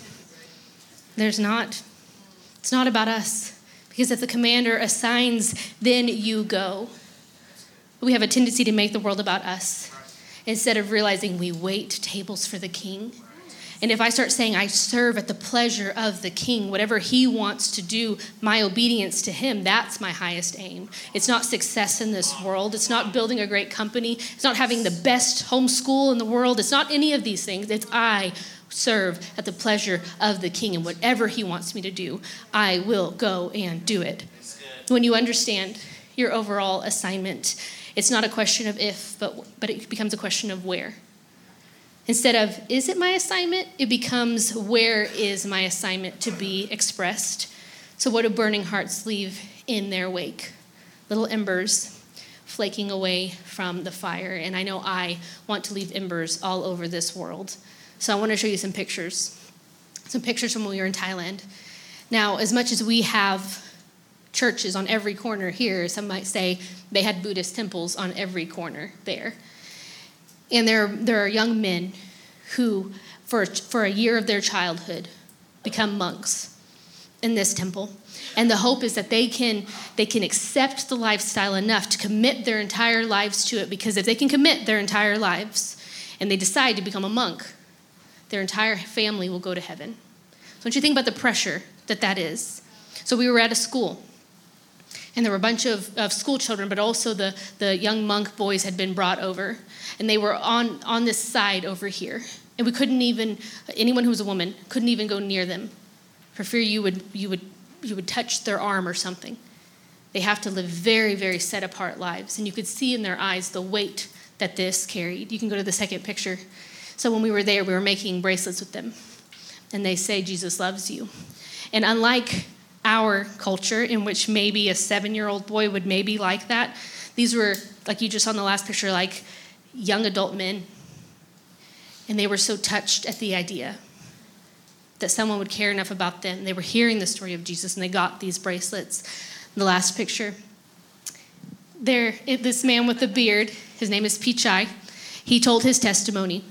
There's not. It's not about us. Because if the commander assigns, then you go. We have a tendency to make the world about us instead of realizing we wait tables for the king And if I start saying I serve at the pleasure of the king, whatever he wants to do, my obedience to him, that's my highest aim. It's not success in this world. It's not building a great company. It's not having the best homeschool in the world. It's not any of these things. It's I serve at the pleasure of the king. And whatever he wants me to do, I will go and do it. When you understand your overall assignment, it's not a question of if, but, but it becomes a question of where. Instead of, is it my assignment? It becomes, where is my assignment to be expressed? So, what do burning hearts leave in their wake? Little embers flaking away from the fire. And I know I want to leave embers all over this world. So, I want to show you some pictures. Some pictures from when we were in Thailand. Now, as much as we have churches on every corner here, some might say they had Buddhist temples on every corner there. And there, there are young men who, for, for a year of their childhood, become monks in this temple. And the hope is that they can, they can accept the lifestyle enough to commit their entire lives to it, because if they can commit their entire lives and they decide to become a monk, their entire family will go to heaven. So, don't you think about the pressure that that is? So, we were at a school and there were a bunch of, of school children, but also the, the young monk boys had been brought over. And they were on, on this side over here. And we couldn't even, anyone who was a woman, couldn't even go near them for fear you would, you would, you would touch their arm or something. They have to live very, very set apart lives. And you could see in their eyes the weight that this carried. You can go to the second picture. So when we were there, we were making bracelets with them. And they say, Jesus loves you. And unlike our culture, in which maybe a seven year old boy would maybe like that. These were, like you just saw in the last picture, like young adult men. And they were so touched at the idea that someone would care enough about them. They were hearing the story of Jesus and they got these bracelets. The last picture. There, this man with the beard, his name is Pichai, he told his testimony.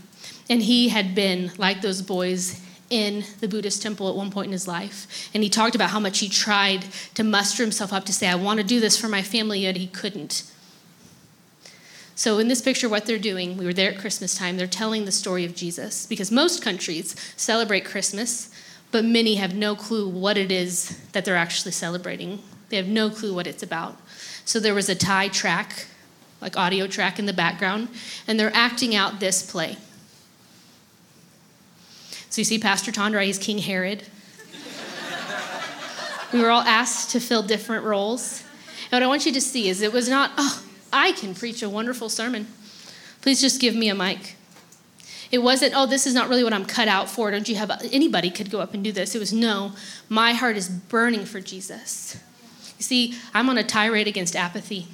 And he had been like those boys in the Buddhist temple at one point in his life. And he talked about how much he tried to muster himself up to say, I want to do this for my family, yet he couldn't. So, in this picture, what they're doing, we were there at Christmas time, they're telling the story of Jesus because most countries celebrate Christmas, but many have no clue what it is that they're actually celebrating. They have no clue what it's about. So, there was a Thai track, like audio track in the background, and they're acting out this play. So you see Pastor Tondra, he's King Herod. we were all asked to fill different roles. And what I want you to see is it was not, oh, I can preach a wonderful sermon. Please just give me a mic. It wasn't, oh, this is not really what I'm cut out for. Don't you have anybody could go up and do this? It was, no, my heart is burning for Jesus. You see, I'm on a tirade against apathy.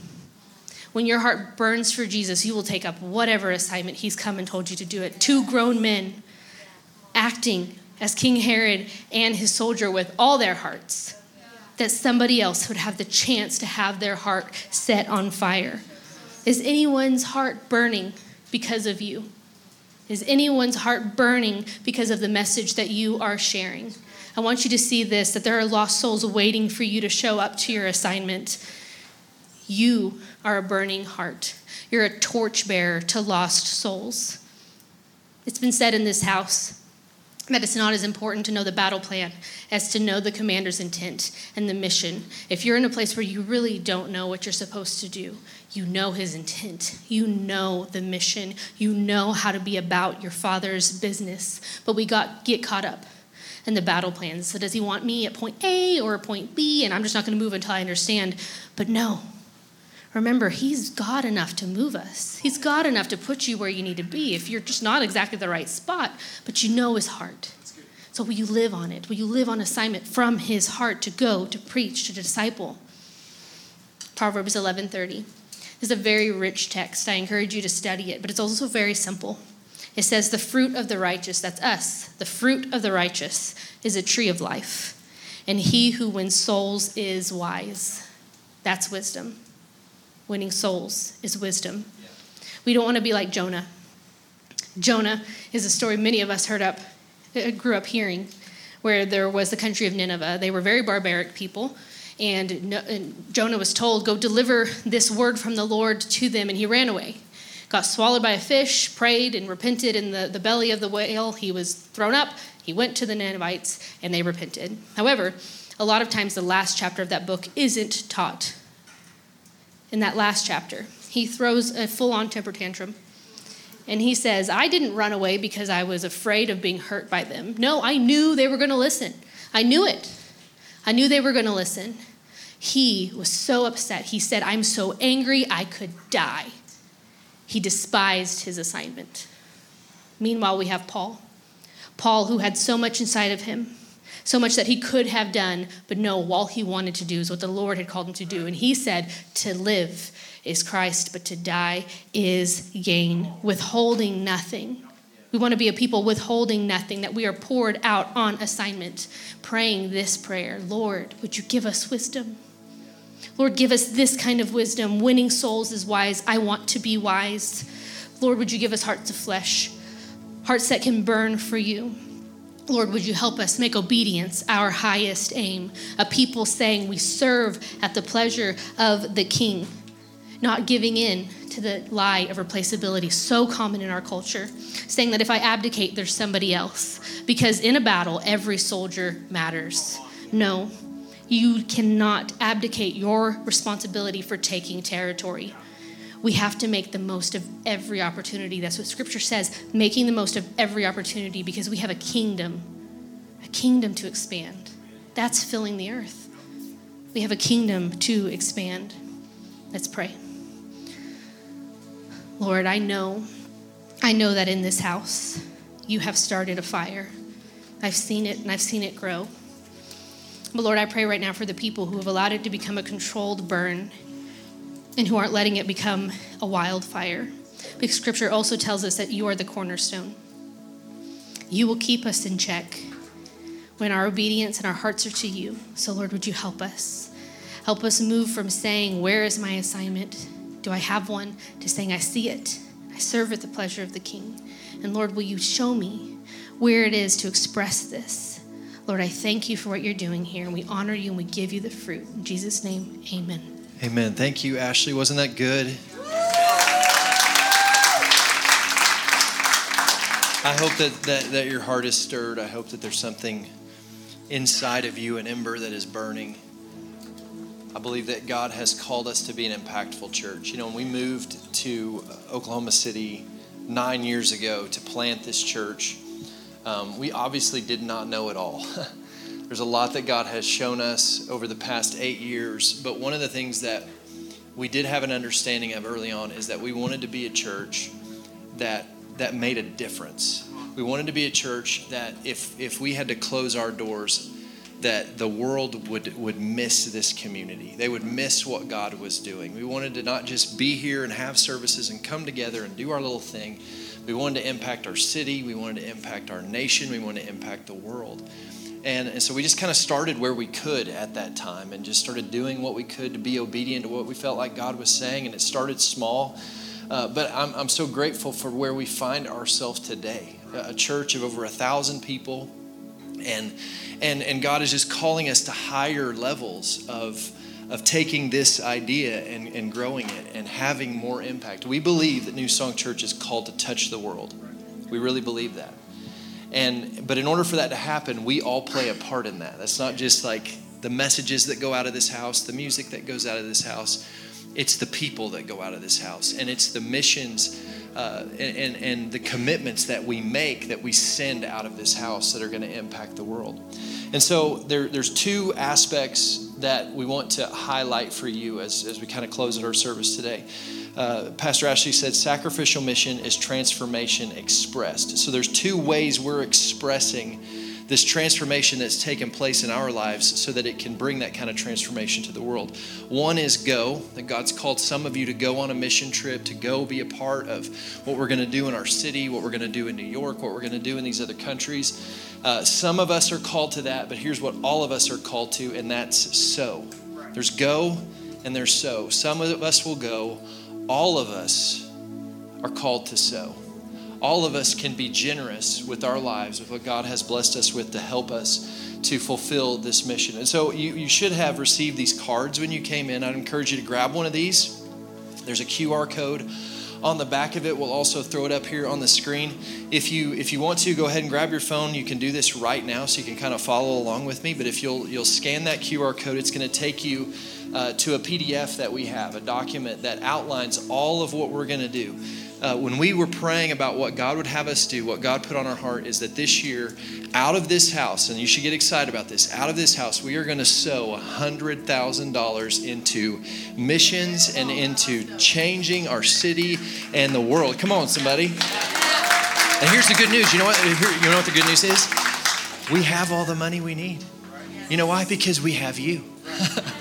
When your heart burns for Jesus, you will take up whatever assignment He's come and told you to do it. Two grown men acting as King Herod and his soldier with all their hearts, that somebody else would have the chance to have their heart set on fire. Is anyone's heart burning because of you? Is anyone's heart burning because of the message that you are sharing? I want you to see this that there are lost souls waiting for you to show up to your assignment. You are a burning heart. You're a torchbearer to lost souls. It's been said in this house that it's not as important to know the battle plan as to know the commander's intent and the mission. If you're in a place where you really don't know what you're supposed to do, you know his intent, you know the mission, you know how to be about your father's business. But we got get caught up in the battle plans. So does he want me at point A or point B? And I'm just not going to move until I understand. But no, Remember, He's God enough to move us. He's God enough to put you where you need to be if you're just not exactly the right spot, but you know His heart. So will you live on it? Will you live on assignment from His heart to go, to preach, to disciple? Proverbs 11:30. This is a very rich text. I encourage you to study it, but it's also very simple. It says, The fruit of the righteous, that's us, the fruit of the righteous is a tree of life, and he who wins souls is wise. That's wisdom winning souls is wisdom. We don't want to be like Jonah. Jonah is a story many of us heard up, uh, grew up hearing, where there was the country of Nineveh. They were very barbaric people, and Jonah was told, "Go deliver this word from the Lord to them," and he ran away. got swallowed by a fish, prayed and repented in the, the belly of the whale. He was thrown up. He went to the Ninevites and they repented. However, a lot of times the last chapter of that book isn't taught. In that last chapter, he throws a full on temper tantrum. And he says, I didn't run away because I was afraid of being hurt by them. No, I knew they were going to listen. I knew it. I knew they were going to listen. He was so upset. He said, I'm so angry I could die. He despised his assignment. Meanwhile, we have Paul. Paul, who had so much inside of him, so much that he could have done, but no, all he wanted to do is what the Lord had called him to do. And he said, To live is Christ, but to die is gain, withholding nothing. We want to be a people withholding nothing, that we are poured out on assignment, praying this prayer Lord, would you give us wisdom? Lord, give us this kind of wisdom. Winning souls is wise. I want to be wise. Lord, would you give us hearts of flesh, hearts that can burn for you? Lord, would you help us make obedience our highest aim? A people saying we serve at the pleasure of the King, not giving in to the lie of replaceability, so common in our culture, saying that if I abdicate, there's somebody else. Because in a battle, every soldier matters. No, you cannot abdicate your responsibility for taking territory. We have to make the most of every opportunity. That's what scripture says, making the most of every opportunity because we have a kingdom, a kingdom to expand. That's filling the earth. We have a kingdom to expand. Let's pray. Lord, I know, I know that in this house you have started a fire. I've seen it and I've seen it grow. But Lord, I pray right now for the people who have allowed it to become a controlled burn and who aren't letting it become a wildfire. Because scripture also tells us that you are the cornerstone. You will keep us in check when our obedience and our hearts are to you. So, Lord, would you help us? Help us move from saying, Where is my assignment? Do I have one? to saying, I see it. I serve at the pleasure of the King. And Lord, will you show me where it is to express this? Lord, I thank you for what you're doing here, and we honor you and we give you the fruit. In Jesus' name, amen. Amen. Thank you, Ashley. Wasn't that good? I hope that, that, that your heart is stirred. I hope that there's something inside of you, an ember that is burning. I believe that God has called us to be an impactful church. You know, when we moved to Oklahoma City nine years ago to plant this church, um, we obviously did not know it all. There's a lot that God has shown us over the past eight years, but one of the things that we did have an understanding of early on is that we wanted to be a church that that made a difference. We wanted to be a church that if if we had to close our doors, that the world would would miss this community. They would miss what God was doing. We wanted to not just be here and have services and come together and do our little thing, we wanted to impact our city. We wanted to impact our nation. We wanted to impact the world. And, and so we just kind of started where we could at that time and just started doing what we could to be obedient to what we felt like God was saying. And it started small. Uh, but I'm, I'm so grateful for where we find ourselves today a church of over a thousand people. And, and, and God is just calling us to higher levels of, of taking this idea and, and growing it and having more impact. We believe that New Song Church is called to touch the world. We really believe that. And but in order for that to happen, we all play a part in that. That's not just like the messages that go out of this house, the music that goes out of this house. It's the people that go out of this house, and it's the missions uh, and, and, the commitments that we make that we send out of this house that are going to impact the world. And so there, there's two aspects that we want to highlight for you as, as we kind of close our service today. Uh, Pastor Ashley said sacrificial mission is transformation expressed. So there's two ways we're expressing this transformation that's taken place in our lives so that it can bring that kind of transformation to the world. One is go, that God's called some of you to go on a mission trip, to go be a part of what we're going to do in our city, what we're going to do in New York, what we're going to do in these other countries. Uh, some of us are called to that, but here's what all of us are called to, and that's sow. There's go and there's sow. Some of us will go, all of us are called to sow all of us can be generous with our lives, with what God has blessed us with to help us to fulfill this mission. And so you, you should have received these cards when you came in. I'd encourage you to grab one of these. There's a QR code on the back of it. We'll also throw it up here on the screen. If you if you want to, go ahead and grab your phone. You can do this right now, so you can kind of follow along with me. But if you'll you'll scan that QR code, it's going to take you uh, to a PDF that we have, a document that outlines all of what we're going to do uh, when we were praying about what God would have us do, what God put on our heart is that this year, out of this house, and you should get excited about this, out of this house, we are going to sow $100,000 into missions and into changing our city and the world. Come on, somebody. And here's the good news. You know what? You know what the good news is? We have all the money we need. You know why? Because we have you.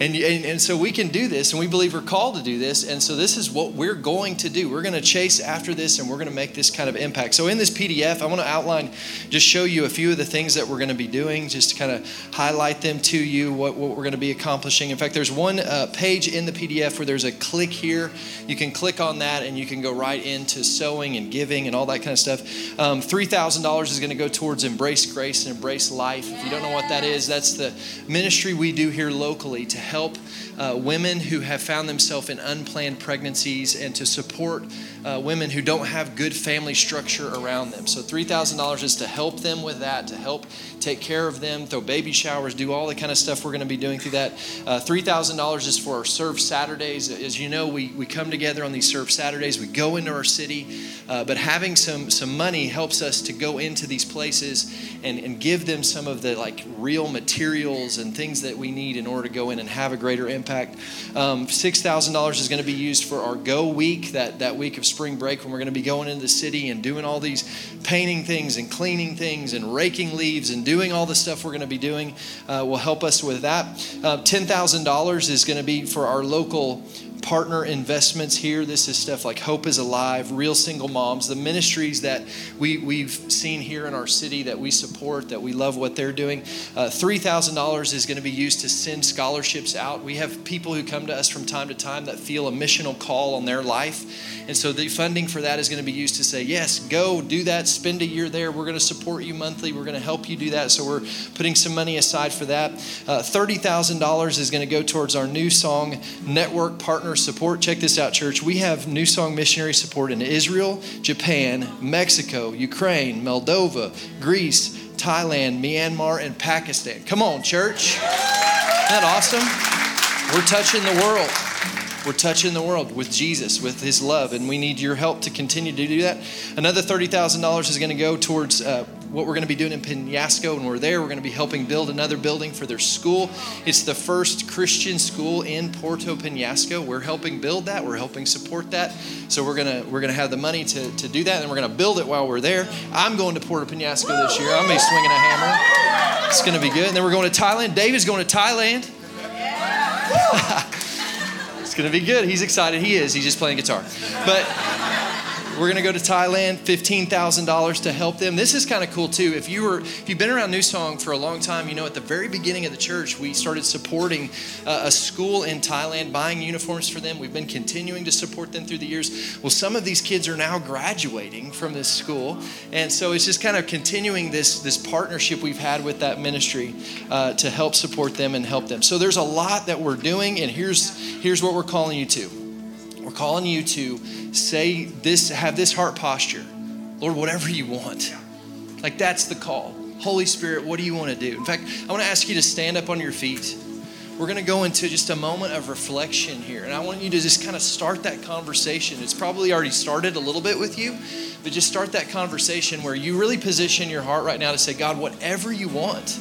And, and, and, so we can do this, and we believe we're called to do this. And so this is what we're going to do. We're going to chase after this, and we're going to make this kind of impact. So in this PDF, I want to outline, just show you a few of the things that we're going to be doing, just to kind of highlight them to you, what, what we're going to be accomplishing. In fact, there's one uh, page in the PDF where there's a click here. You can click on that, and you can go right into sowing and giving and all that kind of stuff. Um, $3,000 is going to go towards Embrace Grace and Embrace Life. If you don't know what that is, that's the ministry we do here locally to help uh, women who have found themselves in unplanned pregnancies and to support uh, women who don't have good family structure around them. So $3,000 is to help them with that, to help take care of them, throw baby showers, do all the kind of stuff we're going to be doing through that. Uh, $3,000 is for our Serve Saturdays. As you know, we, we come together on these Serve Saturdays. We go into our city, uh, but having some, some money helps us to go into these places and, and give them some of the like real materials and things that we need in order to go in and have a greater impact. Um, $6,000 is going to be used for our Go Week, that, that week of spring break when we're going to be going into the city and doing all these painting things and cleaning things and raking leaves and doing all the stuff we're going to be doing uh, will help us with that. Uh, $10,000 is going to be for our local partner investments here. This is stuff like Hope is Alive, Real Single Moms, the ministries that we, we've seen here in our city that we support, that we love what they're doing. Uh, $3,000 is going to be used to send scholarships out. We have people who come to us from time to time that feel a missional call on their life. And so the funding for that is going to be used to say, yes, go do that, spend a year there. We're going to support you monthly. We're going to help you do that. So we're putting some money aside for that. Uh, $30,000 is going to go towards our new song network partner partner support. Check this out, church. We have New Song missionary support in Israel, Japan, Mexico, Ukraine, Moldova, Greece, Thailand, Myanmar, and Pakistan. Come on, church. Isn't that awesome? We're touching the world. We're touching the world with Jesus, with His love, and we need your help to continue to do that. Another $30,000 is going to go towards uh, what we're going to be doing in Penasco. When we're there, we're going to be helping build another building for their school. It's the first Christian school in Puerto Penasco. We're helping build that. We're helping support that. So we're gonna we're gonna have the money to, to do that, and we're gonna build it while we're there. I'm going to Puerto Penasco this year. I'm gonna be swinging a hammer. It's gonna be good. And then we're going to Thailand. David's going to Thailand. it's gonna be good. He's excited. He is. He's just playing guitar, but. We're going to go to Thailand, $15,000 to help them. This is kind of cool too. If you were if you've been around New Song for a long time, you know at the very beginning of the church, we started supporting uh, a school in Thailand, buying uniforms for them. We've been continuing to support them through the years. Well, some of these kids are now graduating from this school, and so it's just kind of continuing this this partnership we've had with that ministry uh, to help support them and help them. So there's a lot that we're doing, and here's here's what we're calling you to. We're calling you to say this, have this heart posture. Lord, whatever you want. Like that's the call. Holy Spirit, what do you want to do? In fact, I want to ask you to stand up on your feet. We're going to go into just a moment of reflection here. And I want you to just kind of start that conversation. It's probably already started a little bit with you, but just start that conversation where you really position your heart right now to say, God, whatever you want,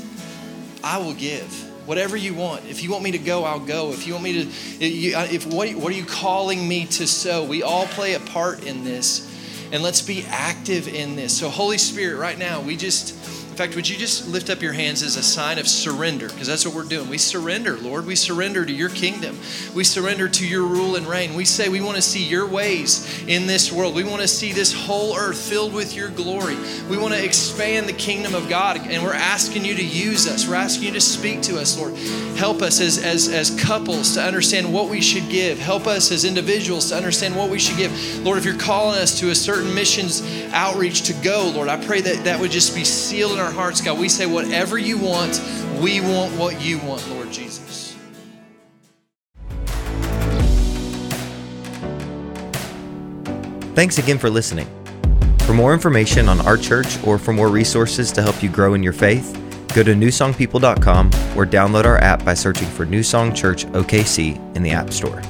I will give whatever you want. If you want me to go, I'll go. If you want me to, uh, if what, what are you calling me to sow? We all play a part in this, and let's be active in this. So, Holy Spirit, right now, we just fact, would you just lift up your hands as a sign of surrender? Because that's what we're doing. We surrender, Lord. We surrender to your kingdom. We surrender to your rule and reign. We say we want to see your ways in this world. We want to see this whole earth filled with your glory. We want to expand the kingdom of God. And we're asking you to use us. We're asking you to speak to us, Lord. Help us as, as, as couples to understand what we should give. Help us as individuals to understand what we should give. Lord, if you're calling us to a certain missions outreach to go, Lord, I pray that that would just be sealed in our our hearts, God. We say, whatever you want, we want what you want, Lord Jesus. Thanks again for listening. For more information on our church or for more resources to help you grow in your faith, go to newsongpeople.com or download our app by searching for New Song Church OKC in the App Store.